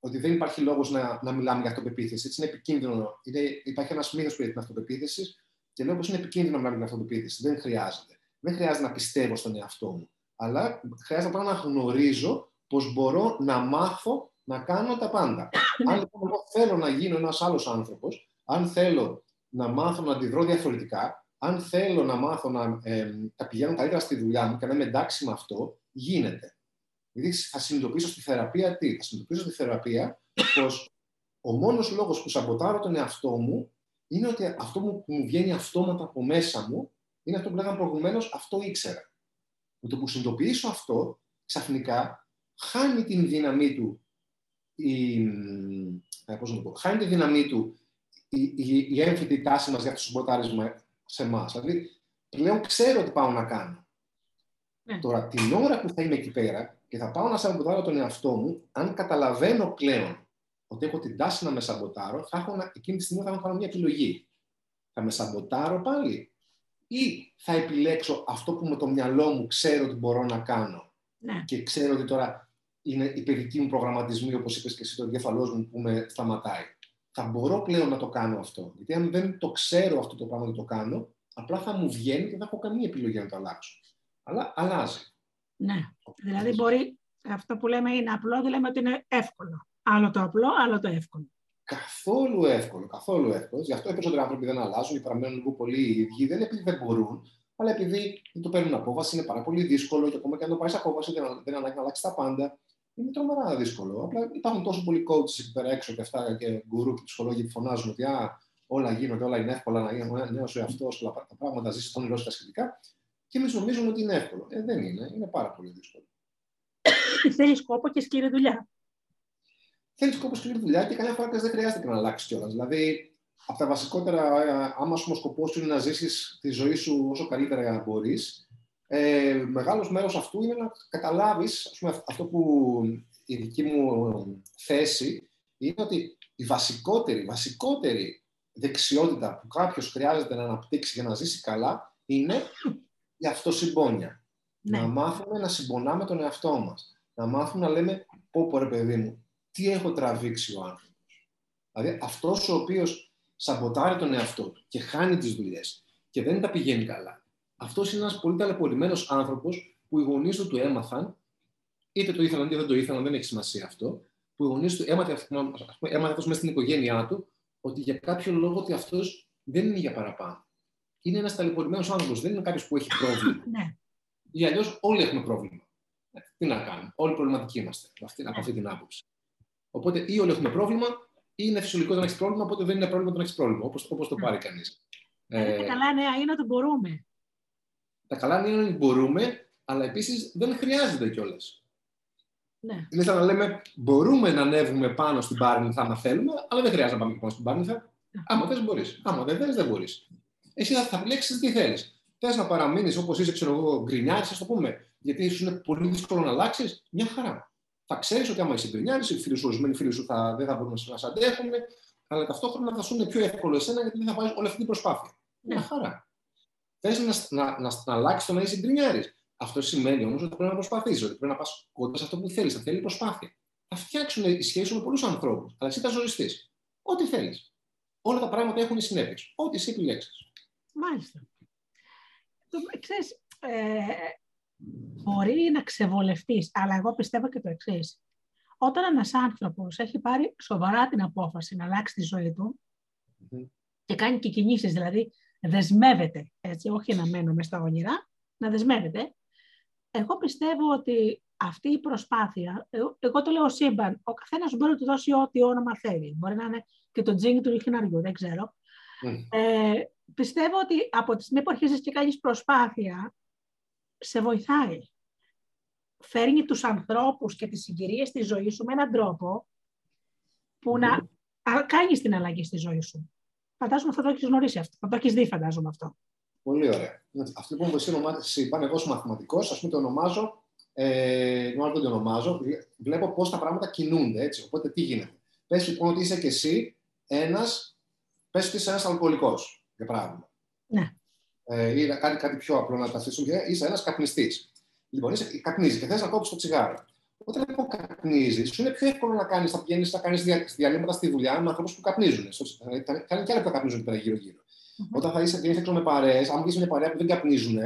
ότι δεν υπάρχει λόγος να, να μιλάμε για αυτοπεποίθηση. Έτσι είναι επικίνδυνο. Είναι, υπάρχει ένας μύθο περί την αυτοπεποίθηση και λέω πως είναι επικίνδυνο να μιλάμε για αυτοπεποίθηση. Δεν χρειάζεται. Δεν χρειάζεται να πιστεύω στον εαυτό μου. Αλλά χρειάζεται να γνωρίζω πως μπορώ να μάθω να κάνω τα πάντα. [coughs] αν λοιπόν εγώ θέλω να γίνω ένας άλλος άνθρωπος, αν θέλω να μάθω να αντιδρώ διαφορετικά, αν θέλω να μάθω να ε, τα πηγαίνω καλύτερα στη δουλειά μου και να είμαι εντάξει με αυτό, γίνεται. Δηλαδή θα συνειδητοποιήσω στη θεραπεία τι; Θα συνειδητοποιήσω στη θεραπεία [coughs] πως ο μόνος λόγος που σαμποτάρω τον εαυτό μου είναι ότι αυτό που μου βγαίνει αυτόματα από μέσα μου είναι αυτό που λέγαμε προηγουμένως, αυτό ήξερα. Με το που συνειδητοποιήσω αυτό, ξαφνικά χάνει την δύναμή του η, ε, πώς να πω, χάνει τη δύναμή του η, η, η έμφυτη τάση μας για το συμποτάρισμα σε εμάς. Δηλαδή, πλέον ξέρω τι πάω να κάνω. Ναι. Τώρα, την ώρα που θα είμαι εκεί πέρα και θα πάω να σαμποτάρω τον εαυτό μου, αν καταλαβαίνω πλέον ότι έχω την τάση να με σαμποτάρω, θα έχω, εκείνη τη στιγμή θα έχω κάνω μια επιλογή. Θα με σαμποτάρω πάλι ή θα επιλέξω αυτό που με το μυαλό μου ξέρω ότι μπορώ να κάνω. Ναι. Και ξέρω ότι τώρα είναι η παιδική μου προγραμματισμή, όπως είπες και εσύ, το εγκέφαλό μου που με σταματάει. Θα μπορώ πλέον να το κάνω αυτό. Γιατί αν δεν το ξέρω αυτό το πράγμα να το κάνω, απλά θα μου βγαίνει και δεν έχω καμία επιλογή να το αλλάξω. Αλλά αλλάζει. Ναι. Δηλαδή, μπορεί αυτό που λέμε είναι απλό, δεν λέμε ότι είναι εύκολο. Άλλο το απλό, άλλο το εύκολο. Καθόλου εύκολο, καθόλου εύκολο. Γι' αυτό οι περισσότεροι άνθρωποι δεν αλλάζουν ή παραμένουν λίγο πολύ οι ίδιοι. Δεν είναι επειδή δεν μπορούν, αλλά επειδή δεν το παίρνουν απόφαση, είναι πάρα πολύ δύσκολο και ακόμα και αν το πάρεις απόφαση, δεν, δεν ανάγκη να αλλάξεις τα πάντα είναι τρομερά δύσκολο. Απλά υπάρχουν τόσο πολλοί coaches εκεί πέρα έξω και αυτά και γκουρού και ψυχολόγοι που φωνάζουν ότι α, όλα γίνονται, όλα είναι εύκολα να γίνει ένα νέος εαυτός, τα πράγματα ζήσει τον νερό σχετικά. Και εμείς νομίζουμε ότι είναι εύκολο. Ε, δεν είναι. Είναι πάρα πολύ δύσκολο. Θέλεις κόπο και σκληρή δουλειά. Θέλει κόπο και σκληρή δουλειά και καμιά φορά δεν χρειάζεται να αλλάξεις κιόλας. Δηλαδή, από τα βασικότερα, ε, άμα σου ο σκοπός σου είναι να ζήσεις τη ζωή σου όσο καλύτερα μπορείς, ε, μεγάλος μέρος αυτού είναι να καταλάβεις, πούμε, αυτό που η δική μου θέση είναι ότι η βασικότερη, βασικότερη δεξιότητα που κάποιος χρειάζεται να αναπτύξει για να ζήσει καλά είναι η αυτοσυμπόνια. Ναι. Να μάθουμε να συμπονάμε τον εαυτό μας. Να μάθουμε να λέμε πω πω ρε παιδί μου, τι έχω τραβήξει ο άνθρωπος. Δηλαδή αυτός ο οποίος σαμποτάρει τον εαυτό του και χάνει τις δουλειές και δεν τα πηγαίνει καλά αυτός είναι ένας πολύ ταλαιπωρημένος άνθρωπος που οι γονείς του του έμαθαν, είτε το ήθελαν είτε δεν το ήθελαν, δεν έχει σημασία αυτό, που οι γονείς του έμαθαν αυτός μέσα στην οικογένειά του, ότι για κάποιο λόγο ότι αυτός δεν είναι για παραπάνω. Είναι ένας ταλαιπωρημένος άνθρωπος, δεν είναι κάποιος που έχει πρόβλημα. Ναι. Ή αλλιώς όλοι έχουμε πρόβλημα. Ε, τι να κάνουμε. Όλοι προβληματικοί είμαστε από αυτή, από αυτή την άποψη. Οπότε ή όλοι έχουμε πρόβλημα, ή είναι φυσιολογικό να έχεις πρόβλημα, οπότε δεν είναι πρόβλημα το να έχεις πρόβλημα, όπως το ναι. πάρει κανείς. Ε, καλά νέα είναι ότι μπορούμε τα καλά είναι ότι μπορούμε, αλλά επίσης δεν χρειάζεται κιόλας. Ναι. Είναι σαν να λέμε, μπορούμε να ανέβουμε πάνω στην Πάρνηθα αν θέλουμε, αλλά δεν χρειάζεται να πάμε πάνω στην Πάρνηθα. Ναι. Άμα δεν μπορείς. Άμα δεν θες, δεν μπορείς. Εσύ θα επιλέξεις τι θέλεις. Θες να παραμείνεις όπως είσαι, ξέρω εγώ, γκρινιάρης, ας το πούμε, γιατί σου είναι πολύ δύσκολο να αλλάξεις, μια χαρά. Θα ξέρεις ότι άμα είσαι γκρινιάρης, οι φίλοι σου, ορισμένοι φίλοι σου θα, δεν θα μπορούν να σε αντέχουν, αλλά ταυτόχρονα θα σου είναι πιο εύκολο εσένα γιατί δεν θα βάζεις όλη αυτή την προσπάθεια. Ναι. Μια χαρά. Θες να, να, να, να αλλάξεις το να είσαι γκρινιάρης. Αυτό σημαίνει όμως ότι πρέπει να προσπαθήσει, ότι πρέπει να πας κοντά σε αυτό που θέλεις. Θα θέλει προσπάθεια. Θα φτιάξουν οι σχέσεις σου με πολλούς ανθρώπους, αλλά εσύ θα ζοριστείς. Ό,τι θέλεις. Όλα τα πράγματα έχουν συνέπειες. Ό,τι εσύ επιλέξεις. Μάλιστα. Το, ξέρεις, ε, μπορεί να ξεβολευτείς, αλλά εγώ πιστεύω και το εξής. Όταν ένας άνθρωπος έχει πάρει σοβαρά την απόφαση να αλλάξει τη ζωή του και κάνει και κινήσεις, δηλαδή δεσμεύεται, έτσι, όχι να μένουμε στα όνειρα, να δεσμεύεται, εγώ πιστεύω ότι αυτή η προσπάθεια, εγώ, το λέω σύμπαν, ο καθένας μπορεί να του δώσει ό,τι όνομα θέλει. Μπορεί να είναι και το τζίνι του λιχναριού, δεν ξέρω. Ε, πιστεύω ότι από τη στιγμή που αρχίζεις και κάνεις προσπάθεια, σε βοηθάει. Φέρνει τους ανθρώπους και τις συγκυρίες στη ζωή σου με έναν τρόπο που να κάνεις την αλλαγή στη ζωή σου. Φαντάζομαι θα το έχεις γνωρίσει αυτό. Θα το έχεις δει, φαντάζομαι αυτό. Πολύ ωραία. Αυτό που εσύ ονομάζει, πάνε εγώ ως μαθηματικός, ας πούμε το ονομάζω, ε, δεν το ονομάζω, βλέπω πώς τα πράγματα κινούνται, έτσι. Οπότε τι γίνεται. Πες λοιπόν ότι είσαι και εσύ ένας, πες ότι είσαι ένας αλκοολικός, για παράδειγμα. Ναι. Ε, ή κάτι, κάτι πιο απλό να τα θέσουμε, είσαι ένας καπνιστής. Λοιπόν, είσαι, καπνίζεις και θες να κόψεις το τσιγάρο. Όταν λοιπόν καπνίζεις, σου είναι πιο εύκολο να κάνεις, να πηγαίνεις να κάνεις διαλύματα στη δουλειά με ανθρώπους που καπνίζουν. Κάνει και άλλοι που καπνίζουν πέρα γύρω-γύρω. Mm-hmm. Όταν θα είσαι έξω με παρέες, αν βγει μια παρέα που δεν καπνίζουν,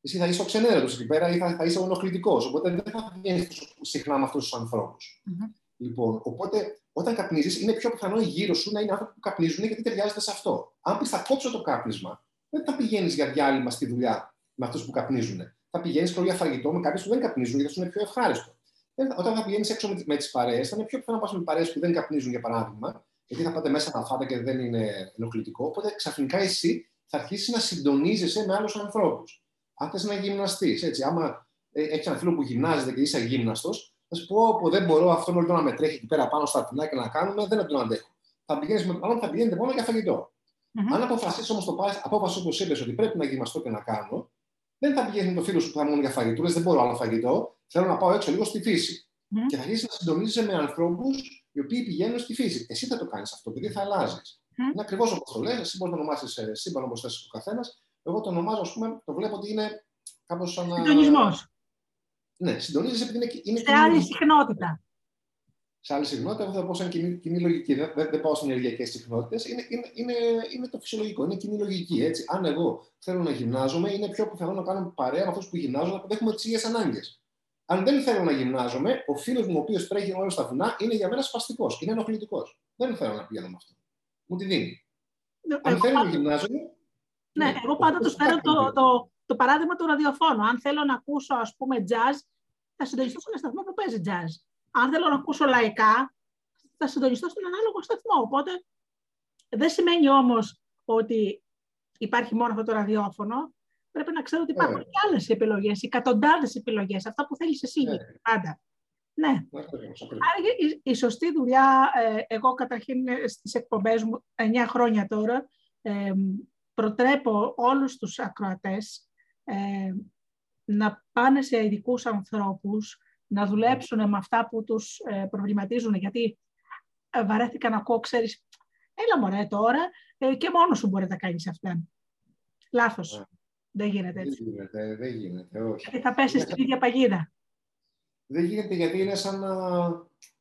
εσύ θα είσαι ο ξενέρωτο εκεί πέρα ή θα, θα είσαι ο ενοχλητικός. Οπότε δεν θα βγαίνεις συχνά με αυτούς τους ανθρώπους. Mm-hmm. Λοιπόν, οπότε όταν καπνίζεις, είναι πιο πιθανό γύρω σου να είναι άνθρωποι που καπνίζουν γιατί ταιριάζεται σε αυτό. Αν πεις θα κόψω το κάπνισμα, δεν θα πηγαίνεις για διάλειμμα στη δουλειά με αυτούς που καπνίζουν. Θα πηγαίνεις για φαγητό με κάποιους που δεν καπνίζουν γιατί σου είναι πιο ευχάριστο όταν θα πηγαίνεις έξω με, με τις παρέες, θα είναι πιο πιθανό να πας με παρέες που δεν καπνίζουν, για παράδειγμα, γιατί θα πάτε μέσα να φάτε και δεν είναι ενοχλητικό. Οπότε ξαφνικά εσύ θα αρχίσεις να συντονίζεσαι με άλλους ανθρώπους. Αν θες να γυμναστεί, έτσι, άμα ε, έχεις ένα φίλο που γυμνάζεται και είσαι γύμναστο, θα σου πω που δεν μπορώ αυτόν όλο να με τρέχει εκεί πέρα πάνω στα αρτινά και να κάνουμε, δεν τον αντέχω. Θα πηγαίνεις με θα πηγαίνετε μόνο για φαγητό. Mm-hmm. Αν αποφασίσει όμως το πάρεις απόφαση όπως είπες ότι πρέπει να γυμναστώ και να κάνω, δεν θα πηγαίνει με το φίλο σου που θα μόνο για φαγητό, δεν μπορώ άλλο φαγητό, Θέλω να πάω έξω λίγο στη φύση. Mm. Και θα αρχίσεις να συντονίζεσαι με ανθρώπους οι οποίοι πηγαίνουν στη φύση. Εσύ θα το κάνεις αυτό, επειδή θα αλλάζεις. Mm. Είναι ακριβώς όπως το λες. Εσύ μπορείς να ονομάσεις ε, σύμπαν όπως θες ο καθένας. Εγώ το ονομάζω, ας πούμε, το βλέπω ότι είναι κάπως σαν. Συντονισμός. Ναι, συντονίζεσαι επειδή είναι. είναι σε άλλη συχνότητα. Σε άλλη συχνότητα, εγώ θα πω σαν κοινή, κοινή λογική. Δεν, δεν, πάω στι ενεργειακές συχνότητες. Είναι, είναι, είναι, είναι, το φυσιολογικό, είναι κοινή λογική. Έτσι. Αν εγώ θέλω να γυμνάζομαι, είναι πιο πιθανό να κάνω παρέα με αυτούς που γυμνάζομαι, να έχουμε τις ίδιες ανάγκες. Αν δεν θέλω να γυμνάζομαι, ο φίλος μου ο οποίος τρέχει όλο στα βουνά είναι για μένα σπαστικός, είναι ενοχλητικός. Δεν θέλω να πηγαίνω με αυτό. Μου τη δίνει. Ναι, Αν θέλω να γυμνάζομαι. Ναι, ναι εγώ πάντα του φέρω το, το, το, παράδειγμα του ραδιοφώνου. Αν θέλω να ακούσω, ας πούμε, jazz, θα συντονιστώ στον σταθμό που παίζει jazz. Αν θέλω να ακούσω λαϊκά, θα συντονιστώ στον ανάλογο σταθμό. Οπότε δεν σημαίνει όμως ότι υπάρχει μόνο αυτό το ραδιόφωνο πρέπει να ξέρω ότι υπάρχουν yeah. και άλλες επιλογές, εκατοντάδες επιλογές, αυτά που θέλεις εσύ yeah. πάντα. Ναι. Άρα η, η σωστή δουλειά, ε, εγώ καταρχήν ε, στις εκπομπές μου, 9 χρόνια τώρα, ε, προτρέπω όλους τους ακροατές ε, να πάνε σε ειδικούς ανθρώπους, να δουλέψουν με αυτά που τους ε, προβληματίζουν, γιατί βαρέθηκα να ακούω, ξέρεις, έλα μωρέ τώρα, και μόνος σου μπορεί να τα κάνεις αυτά. Λάθος. Yeah. Δεν γίνεται έτσι. Δεν γίνεται, δεν γίνεται, όχι. Γιατί θα πέσεις στην ίδια παγίδα. Δεν γίνεται γιατί είναι σαν να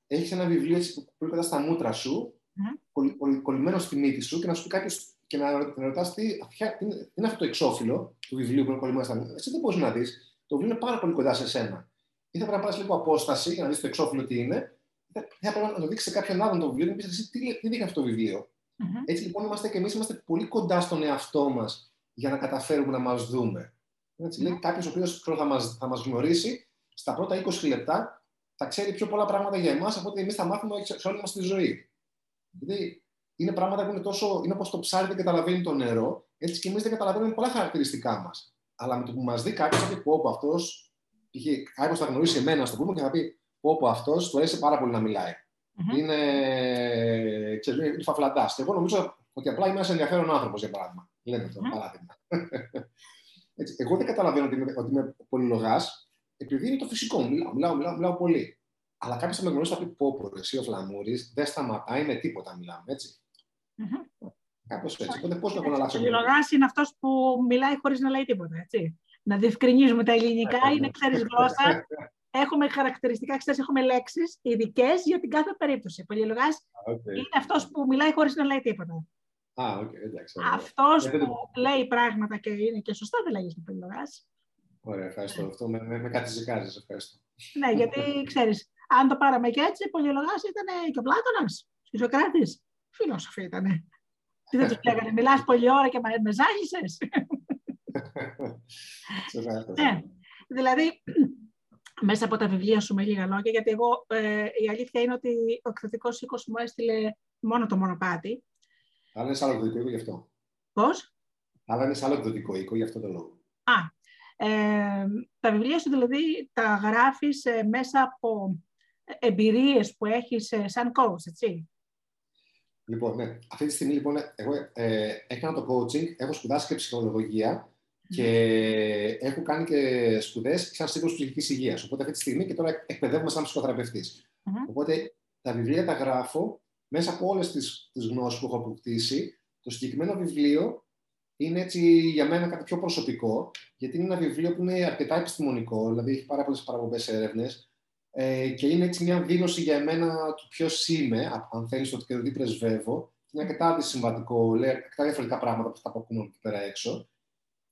έχεις ένα βιβλίο που είναι στα μούτρα σου, mm. κολλημένο στη μύτη σου και να σου πει κάποιος και να, να ρωτάς τι, τι, είναι αυτό το εξώφυλλο του βιβλίου που είναι κολλημένο στα μούτρα. Εσύ δεν μπορείς να δεις. Το βιβλίο είναι πάρα πολύ κοντά σε σένα. Ή θα πρέπει να πάρεις λίγο απόσταση για να δεις το εξώφυλλο τι είναι. Θα πρέπει να το δείξεις σε κάποιον άλλον το βιβλίο και να πεις εσύ τι, τι δείχνει αυτό το βιβλίο; Mm-hmm. Έτσι λοιπόν είμαστε και εμείς είμαστε πολύ κοντά στον εαυτό μας για να καταφέρουμε να μας δούμε. Έτσι, λέει κάποιος ο οποίος θα μας, θα μας γνωρίσει στα πρώτα 20 λεπτά θα ξέρει πιο πολλά πράγματα για εμάς από ότι εμείς θα μάθουμε σε όλη μας τη ζωή. Δηλαδή, είναι πράγματα που είναι τόσο, είναι όπως το ψάρι δεν καταλαβαίνει το νερό, έτσι και εμείς δεν καταλαβαίνουμε πολλά χαρακτηριστικά μας. Αλλά με το που μας δει κάποιος θα πει πω, πω αυτός, κάποιος θα γνωρίσει εμένα, στο πούμε, και θα πει πω, πω αυτός, του αρέσει πάρα πολύ να μιλάει. Mm-hmm. Είναι, ξέρεις, είναι φαφλαντάς. Και εγώ νομίζω ότι απλά είμαι ένας ενδιαφέρον άνθρωπος, για παράδειγμα. Λέμε το παράδειγμα. [laughs] Έτσι, εγώ δεν καταλαβαίνω ότι είμαι, ότι είμαι πολυλογάς, επειδή είναι το φυσικό μου. Μιλάω, μιλάω, μιλάω, μιλάω πολύ. Αλλά κάποιος θα με γνωρίσει θα πει: Πω, πω, εσύ ο Φλαμούρης δεν σταματάει με τίποτα, μιλάμε έτσι. Mm-hmm. Κάπως έτσι. Οπότε πώς να τον αλλάξω. Ο πολυλογάς είναι αυτός που μιλάει χωρίς να λέει τίποτα, έτσι. Να διευκρινίζουμε τα ελληνικά, είναι ξέρεις γλώσσα. [laughs] Έχουμε χαρακτηριστικά, ξέρεις, έχουμε λέξεις ειδικές για την κάθε περίπτωση. Ο πολυλογάς okay. είναι αυτός που μιλάει χωρίς να λέει τίποτα. Α, okay, εντάξει. Αυτός που λέει πράγματα και είναι και σωστά δεν λέγεις πολυλογάς. Ωραία, ευχαριστώ. Αυτό με, με, με κάτι ζυγάζεις, ευχαριστώ. ναι, γιατί [laughs] ξέρεις, αν το πάραμε και έτσι, πολιολογάς ήταν και ο Πλάτωνας, ο Σοκράτης. Φιλόσοφοι ήταν. Τι δεν τους [laughs] λέγανε, μιλάς πολλή ώρα και με ζάχισες. [laughs] ναι, δηλαδή, [clears throat] μέσα από τα βιβλία σου με λίγα λόγια, γιατί εγώ ε, η αλήθεια είναι ότι ο εκθετικός οίκος μου έστειλε μόνο το μονοπάτι. Αλλά είναι σε άλλο εκδοτικό οίκο γι' αυτό. Πώς; Αλλά είναι σε άλλο εκδοτικό οίκο γι' αυτό το λόγο. Α, ε, τα βιβλία σου δηλαδή τα γράφεις ε, μέσα από εμπειρίες που έχεις ε, σαν coach, έτσι; Λοιπόν, ναι. Αυτή τη στιγμή, λοιπόν, εγώ ε, έκανα το coaching, έχω σπουδάσει και ψυχολογία και έχω κάνει και σπουδές σαν σύμβουλο ψυχικής υγείας. Οπότε αυτή τη στιγμή και τώρα εκπαιδεύομαι σαν ψυχοθεραπευτής. Οπότε τα βιβλία τα γράφω μέσα από όλες τις γνώσεις που έχω αποκτήσει. Το συγκεκριμένο βιβλίο είναι έτσι για μένα κάτι πιο προσωπικό, γιατί είναι ένα βιβλίο που είναι αρκετά επιστημονικό, δηλαδή έχει πάρα πολλές παραπομπές έρευνες ε, και είναι έτσι μια δήλωση για μένα του ποιος είμαι, αν θέλεις, ότι και το τι πρεσβεύω. Είναι αρκετά αντισυμβατικό, λέει αρκετά διαφορετικά πράγματα από αυτά που ακούμε εκεί πέρα έξω.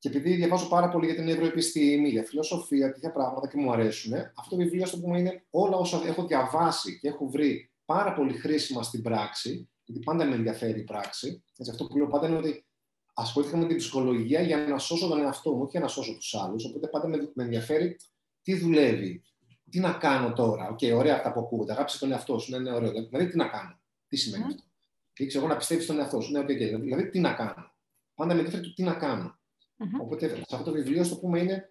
Και επειδή διαβάζω πάρα πολύ για την ευρωεπιστήμη, για φιλοσοφία, τέτοια πράγματα και μου αρέσουν, αυτό το βιβλίο, στο πούμε, είναι όλα όσα έχω διαβάσει και έχω βρει πάρα πολύ χρήσιμα στην πράξη, γιατί πάντα με ενδιαφέρει η πράξη. Έτσι, αυτό που λέω πάντα είναι ότι ασχολήθηκα με την ψυχολογία για να σώσω τον εαυτό μου, όχι για να σώσω τους άλλους. Οπότε πάντα με, με ενδιαφέρει τι δουλεύει, τι να κάνω τώρα. OK, okay, ωραία αυτά που ακούγονται. Αγάπησε τον εαυτό σου, ναι, ναι, ωραίο. Δηλαδή, τι να κάνω. Τι σημαίνει mm. αυτό. Και ξέρω εγώ να πιστεύει στον εαυτό σου. Ναι, okay, okay. Δηλαδή, τι να κάνω. Πάντα με ενδιαφέρει το τι να κάνω. Mm-hmm. Οπότε σε αυτό το βιβλίο, στο πούμε, είναι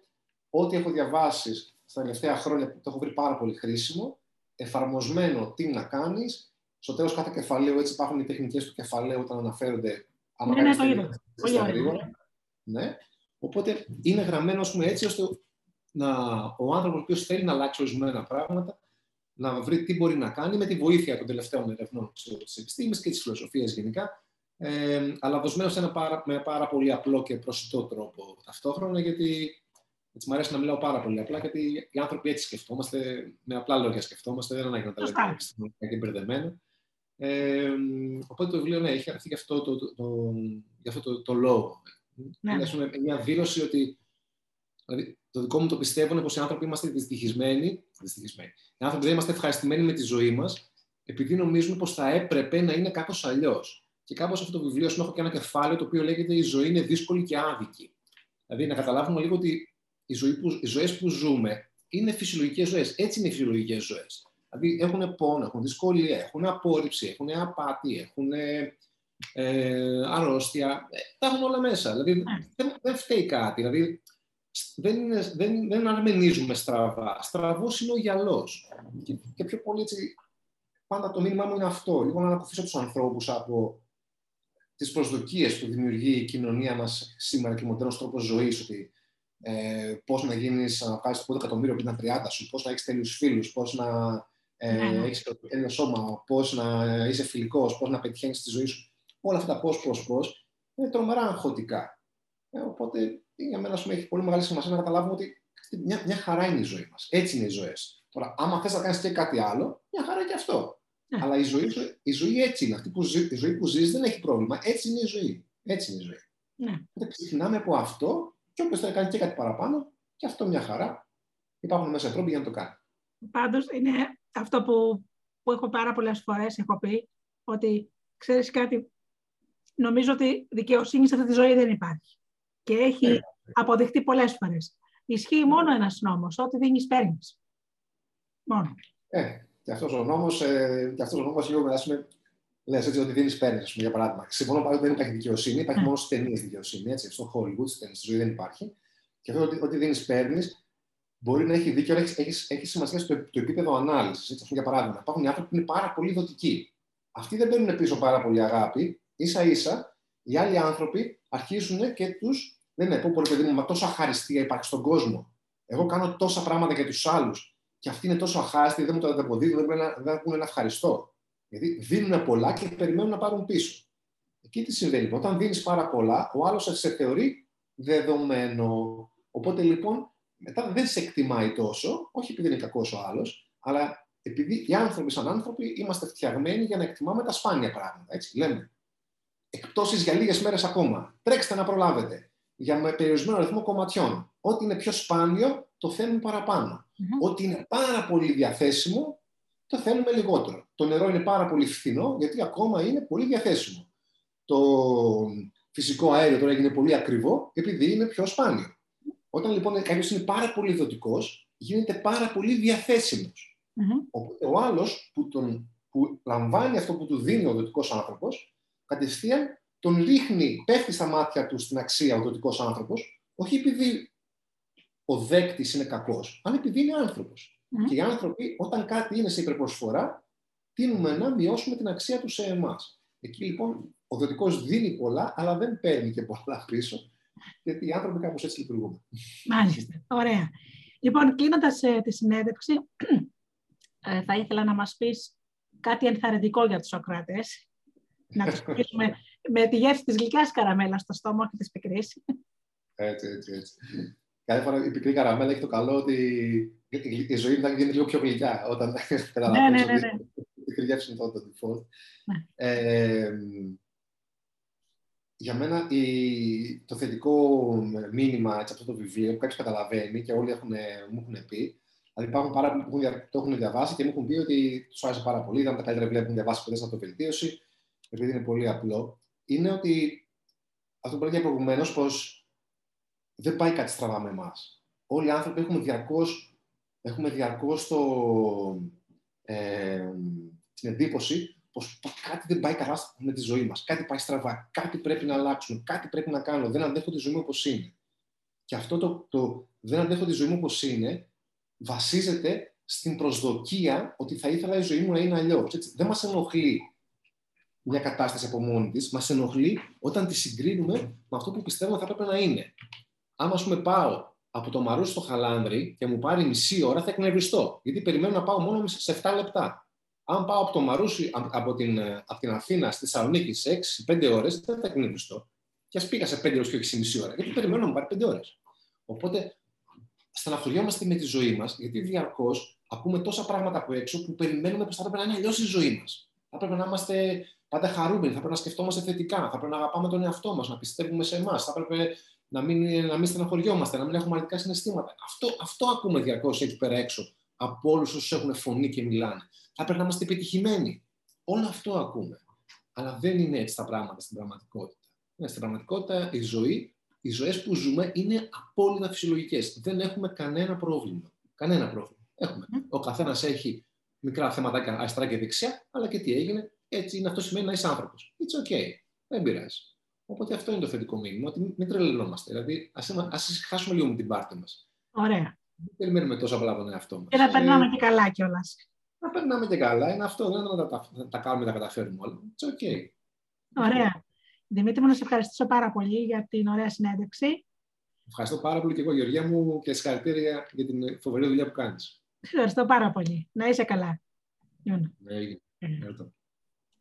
ό,τι έχω διαβάσει στα τελευταία χρόνια που το έχω βρει πάρα πολύ χρήσιμο, εφαρμοσμένο τι να κάνεις. Στο τέλος κάθε κεφαλαίου, έτσι υπάρχουν οι τεχνικές του κεφαλαίου όταν αναφέρονται. Αν ναι, ναι, το είδα. Πολύ Ναι. Οπότε είναι γραμμένο πούμε, έτσι ώστε να, ο άνθρωπος ο θέλει να αλλάξει ορισμένα πράγματα να βρει τι μπορεί να κάνει με τη βοήθεια των τελευταίων ερευνών τη επιστήμη και τη φιλοσοφία γενικά, ε, αλλά δοσμένος σε ένα πάρα, με πάρα πολύ απλό και προσιτό τρόπο ταυτόχρονα, γιατί έτσι μου αρέσει να μιλάω πάρα πολύ απλά, γιατί οι άνθρωποι έτσι σκεφτόμαστε, με απλά λόγια σκεφτόμαστε, δεν ανάγκη να τα λέμε επιστημονικά και μπερδεμένα. Ε, οπότε το βιβλίο ναι, έχει γραφτεί για αυτό το, το, το, για αυτό το, το λόγο. Ναι. Είναι μια δήλωση ότι Δηλαδή, το δικό μου το πιστεύω είναι πως οι άνθρωποι είμαστε δυστυχισμένοι. δυστυχισμένοι. Οι άνθρωποι δεν είμαστε ευχαριστημένοι με τη ζωή μας, επειδή νομίζουμε πως θα έπρεπε να είναι κάπως αλλιώς. Και κάπως αυτό το βιβλίο σου έχω και ένα κεφάλαιο το οποίο λέγεται Η ζωή είναι δύσκολη και άδικη. Δηλαδή, να καταλάβουμε λίγο ότι οι, ζωή που, οι ζωές που ζούμε είναι φυσιολογικές ζωές. Έτσι είναι οι φυσιολογικές ζωές. Δηλαδή, έχουν πόνο, έχουν δυσκολία, έχουν απόρριψη, έχουν απάτη, έχουν ε, αρρώστια. Ε, τα έχουν όλα μέσα. Δηλαδή, ναι. δεν, δεν φταίει κάτι. Δηλαδή, δεν, είναι, δεν, δεν αρμενίζουμε στραβά. Στραβός είναι ο γυαλός. Και, και, πιο πολύ έτσι, πάντα το μήνυμά μου είναι αυτό. Λίγο να ανακουφίσω τους ανθρώπους από τις προσδοκίες που δημιουργεί η κοινωνία μας σήμερα και ο μοντέρνος τρόπος ζωής. Ότι ε, πώς να γίνεις, να πάρεις το πρώτο εκατομμύριο πριν τα 30 σου, πώς να έχεις τέλειους φίλους, πώς να ε, ναι, ναι. έχεις το τέλειο σώμα, πώς να είσαι φιλικός, πώς να πετυχαίνεις τη ζωή σου. Όλα αυτά πώς, πώς, πώς είναι τρομερά αγχωτικά. Ε, οπότε για μένα πούμε, έχει πολύ μεγάλη σημασία να καταλάβουμε ότι μια, μια χαρά είναι η ζωή μας. Έτσι είναι οι ζωές. Τώρα, άμα θες να κάνεις και κάτι άλλο, μια χαρά και αυτό. Ναι. Αλλά η ζωή, η ζωή έτσι είναι. Αυτή που ζει, η ζωή που ζεις δεν έχει πρόβλημα. Έτσι είναι η ζωή. Έτσι είναι η ζωή. Ναι. Οπότε ξεκινάμε από αυτό και όποιος θέλει να κάνει και κάτι παραπάνω, και αυτό μια χαρά. Υπάρχουν μέσα τρόποι για να το κάνει. Πάντως είναι αυτό που, που έχω πάρα πολλές φορές έχω πει, ότι ξέρεις κάτι, νομίζω ότι δικαιοσύνη σε αυτή τη ζωή δεν υπάρχει και έχει ε. αποδειχτεί πολλές φορές. Ισχύει μόνο ένας νόμος, ό,τι δίνεις παίρνεις. Μόνο. Ε, και αυτός ο νόμος, ε, και αυτός ο νόμος λίγο πούμε, λες έτσι ότι δίνεις παίρνεις, για παράδειγμα. Συμφωνώ πάρα ότι δεν υπάρχει δικαιοσύνη, υπάρχει mm. μόνο στις ταινίες δικαιοσύνη, έτσι, στο Hollywood, στις ταινίες, στη ζωή δεν υπάρχει. Και αυτό ότι, ότι δίνεις παίρνεις, μπορεί να έχει δίκιο, αλλά έχεις, έχεις, έχεις σημασία στο το επίπεδο ανάλυσης. Για παράδειγμα, υπάρχουν άνθρωποι που είναι πάρα πολύ δοτικοί. Αυτοί δεν παίρνουν πίσω πάρα πολύ αγάπη. σα ίσα οι άλλοι άνθρωποι αρχίζουν και τους λένε: Πω, πολύ παιδί μου, μα τόσα χαριστία υπάρχει στον κόσμο. Εγώ κάνω τόσα πράγματα για τους άλλους και αυτοί είναι τόσο αχάριστοι, δεν μου το ανταποδίδουν, δεν, δεν έχουν ένα ευχαριστώ. Γιατί δίνουν πολλά και περιμένουν να πάρουν πίσω. Εκεί τι συμβαίνει. Λοιπόν, όταν δίνεις πάρα πολλά, ο άλλος σε θεωρεί δεδομένο. Οπότε λοιπόν, μετά δεν σε εκτιμάει τόσο, όχι επειδή είναι κακός ο άλλος, αλλά επειδή οι άνθρωποι σαν άνθρωποι είμαστε φτιαγμένοι για να εκτιμάμε τα σπάνια πράγματα. Έτσι λέμε εκπτώσεις για λίγες μέρες ακόμα. Τρέξτε να προλάβετε. Για με περιορισμένο αριθμό κομματιών. Ό,τι είναι πιο σπάνιο, το θέλουν παραπάνω. Mm-hmm. Ό,τι είναι πάρα πολύ διαθέσιμο, το θέλουμε λιγότερο. Το νερό είναι πάρα πολύ φθηνό, γιατί ακόμα είναι πολύ διαθέσιμο. Το φυσικό αέριο τώρα έγινε πολύ ακριβό, επειδή είναι πιο σπάνιο. Όταν λοιπόν κάποιος είναι πάρα πολύ δοτικός, γίνεται πάρα πολύ διαθέσιμος. Οπότε ο άλλος που, που λαμβάνει αυτό που του δίνει ο δοτικός άνθρωπος, κατευθείαν τον ρίχνει, πέφτει στα μάτια του στην αξία ο δοτικός άνθρωπος, όχι επειδή ο δέκτης είναι κακός, αλλά επειδή είναι άνθρωπος. Και οι άνθρωποι, όταν κάτι είναι σε υπερπροσφορά, τείνουμε να μειώσουμε την αξία τους σε εμάς. Εκεί λοιπόν ο δοτικός δίνει πολλά, αλλά δεν παίρνει και πολλά πίσω, γιατί οι άνθρωποι κάπως έτσι λειτουργούν. Μάλιστα. Ωραία. Λοιπόν, κλείνοντας ε, τη συνέντευξη, ε, θα ήθελα να μας πεις κάτι ενθαρρυντικό για τους Σοκράτες. να τους πείσουμε με τη γεύση της γλυκιάς καραμέλας στο στόμα, όχι της πικρής. Έτσι, έτσι, έτσι. Κάθε φορά η πικρή καραμέλα έχει το καλό ότι η ζωή θα γίνει λίγο πιο γλυκιά όταν [laughs] καταλαβαίνει ναι, ναι, ναι, ότι η πικρή γεύση είναι το default. Ναι. Ε, για μένα η, το θετικό μήνυμα σε αυτό το βιβλίο που κάποιος καταλαβαίνει και όλοι έχουν, μου έχουν πει, δηλαδή υπάρχουν πάρα που το έχουν διαβάσει και μου έχουν πει ότι τους άρεσε πάρα πολύ, ήταν τα καλύτερα βιβλία που έχουν διαβάσει ποτέ στην αυτοβελτίωση, επειδή είναι πολύ απλό, είναι ότι αυτό που έλεγα προηγουμένως, πως δεν πάει κάτι στραβά με εμάς. Όλοι οι άνθρωποι έχουμε διαρκώς έχουμε διαρκώς το, ε, την εντύπωση πως κάτι δεν πάει καλά με τη ζωή μας. Κάτι πάει στραβά. Κάτι πρέπει να αλλάξουμε. Κάτι πρέπει να κάνω. Δεν αντέχω τη ζωή μου όπως είναι. Και αυτό το, το δεν αντέχω τη ζωή μου όπως είναι βασίζεται στην προσδοκία ότι θα ήθελα η ζωή μου να είναι αλλιώς. Δεν μας ενοχλεί μια κατάσταση από μόνη της, μας ενοχλεί όταν τη συγκρίνουμε με αυτό που πιστεύουμε θα έπρεπε να είναι. Αν, ας πούμε, πάω από το Μαρούσι στο Χαλάνδρι και μου πάρει μισή ώρα, θα εκνευριστώ. Γιατί περιμένω να πάω μόνο σε 7 λεπτά. Αν πάω από το Μαρούσι, από την, από την Αθήνα στη Θεσσαλονίκη σε 6-5 ώρες, δεν θα εκνευριστώ. Και ας πήγα σε 5 ώρες και όχι σε μισή ώρα. Γιατί περιμένω να μου πάρει 5 ώρες. Οπότε στεναχωριόμαστε με τη ζωή μας, γιατί διαρκώς ακούμε τόσα πράγματα από έξω που περιμένουμε πως θα πρέπει να είναι αλλιώς η ζωή μας. Θα πρέπει να είμαστε πάντα χαρούμενοι, θα πρέπει να σκεφτόμαστε θετικά, θα πρέπει να αγαπάμε τον εαυτό μας, να πιστεύουμε σε εμάς, θα πρέπει να μην, να μην στεναχωριόμαστε, να μην έχουμε αρνητικά συναισθήματα. Αυτό, αυτό ακούμε διαρκώς εκεί πέρα έξω από όλους όσους έχουν φωνή και μιλάνε. Θα πρέπει να είμαστε επιτυχημένοι. Όλο αυτό ακούμε. Αλλά δεν είναι έτσι τα πράγματα στην πραγματικότητα. Ναι, στην πραγματικότητα η ζωή, οι ζωές που ζούμε είναι απόλυτα φυσιολογικές. Δεν έχουμε κανένα πρόβλημα. Κανένα πρόβλημα. Έχουμε. Ο καθένας έχει μικρά θέματα αριστερά και δεξιά, αλλά και τι έγινε, έτσι είναι αυτό σημαίνει να είσαι άνθρωπος. It's okay. Δεν πειράζει. Οπότε αυτό είναι το θετικό μήνυμα, ότι μην τρελαινόμαστε. Δηλαδή, ας χάσουμε λίγο με την πάρτη μας. Ωραία. Δεν περιμένουμε τόσο απλά από τον εαυτό μας. Και να περνάμε και καλά κιόλας. Να περνάμε και καλά. Είναι αυτό. Δεν είναι να τα, τα κάνουμε, να τα καταφέρουμε όλα. It's okay. Ωραία. Δημήτρη, μου να σε ευχαριστήσω πάρα πολύ για την ωραία συνέντευξη. Ευχαριστώ πάρα πολύ και εγώ, Γεωργία μου, και συγχαρητήρια για την φοβερή δουλειά που κάνεις. Ευχαριστώ πάρα πολύ. Να είσαι καλά. Ναι,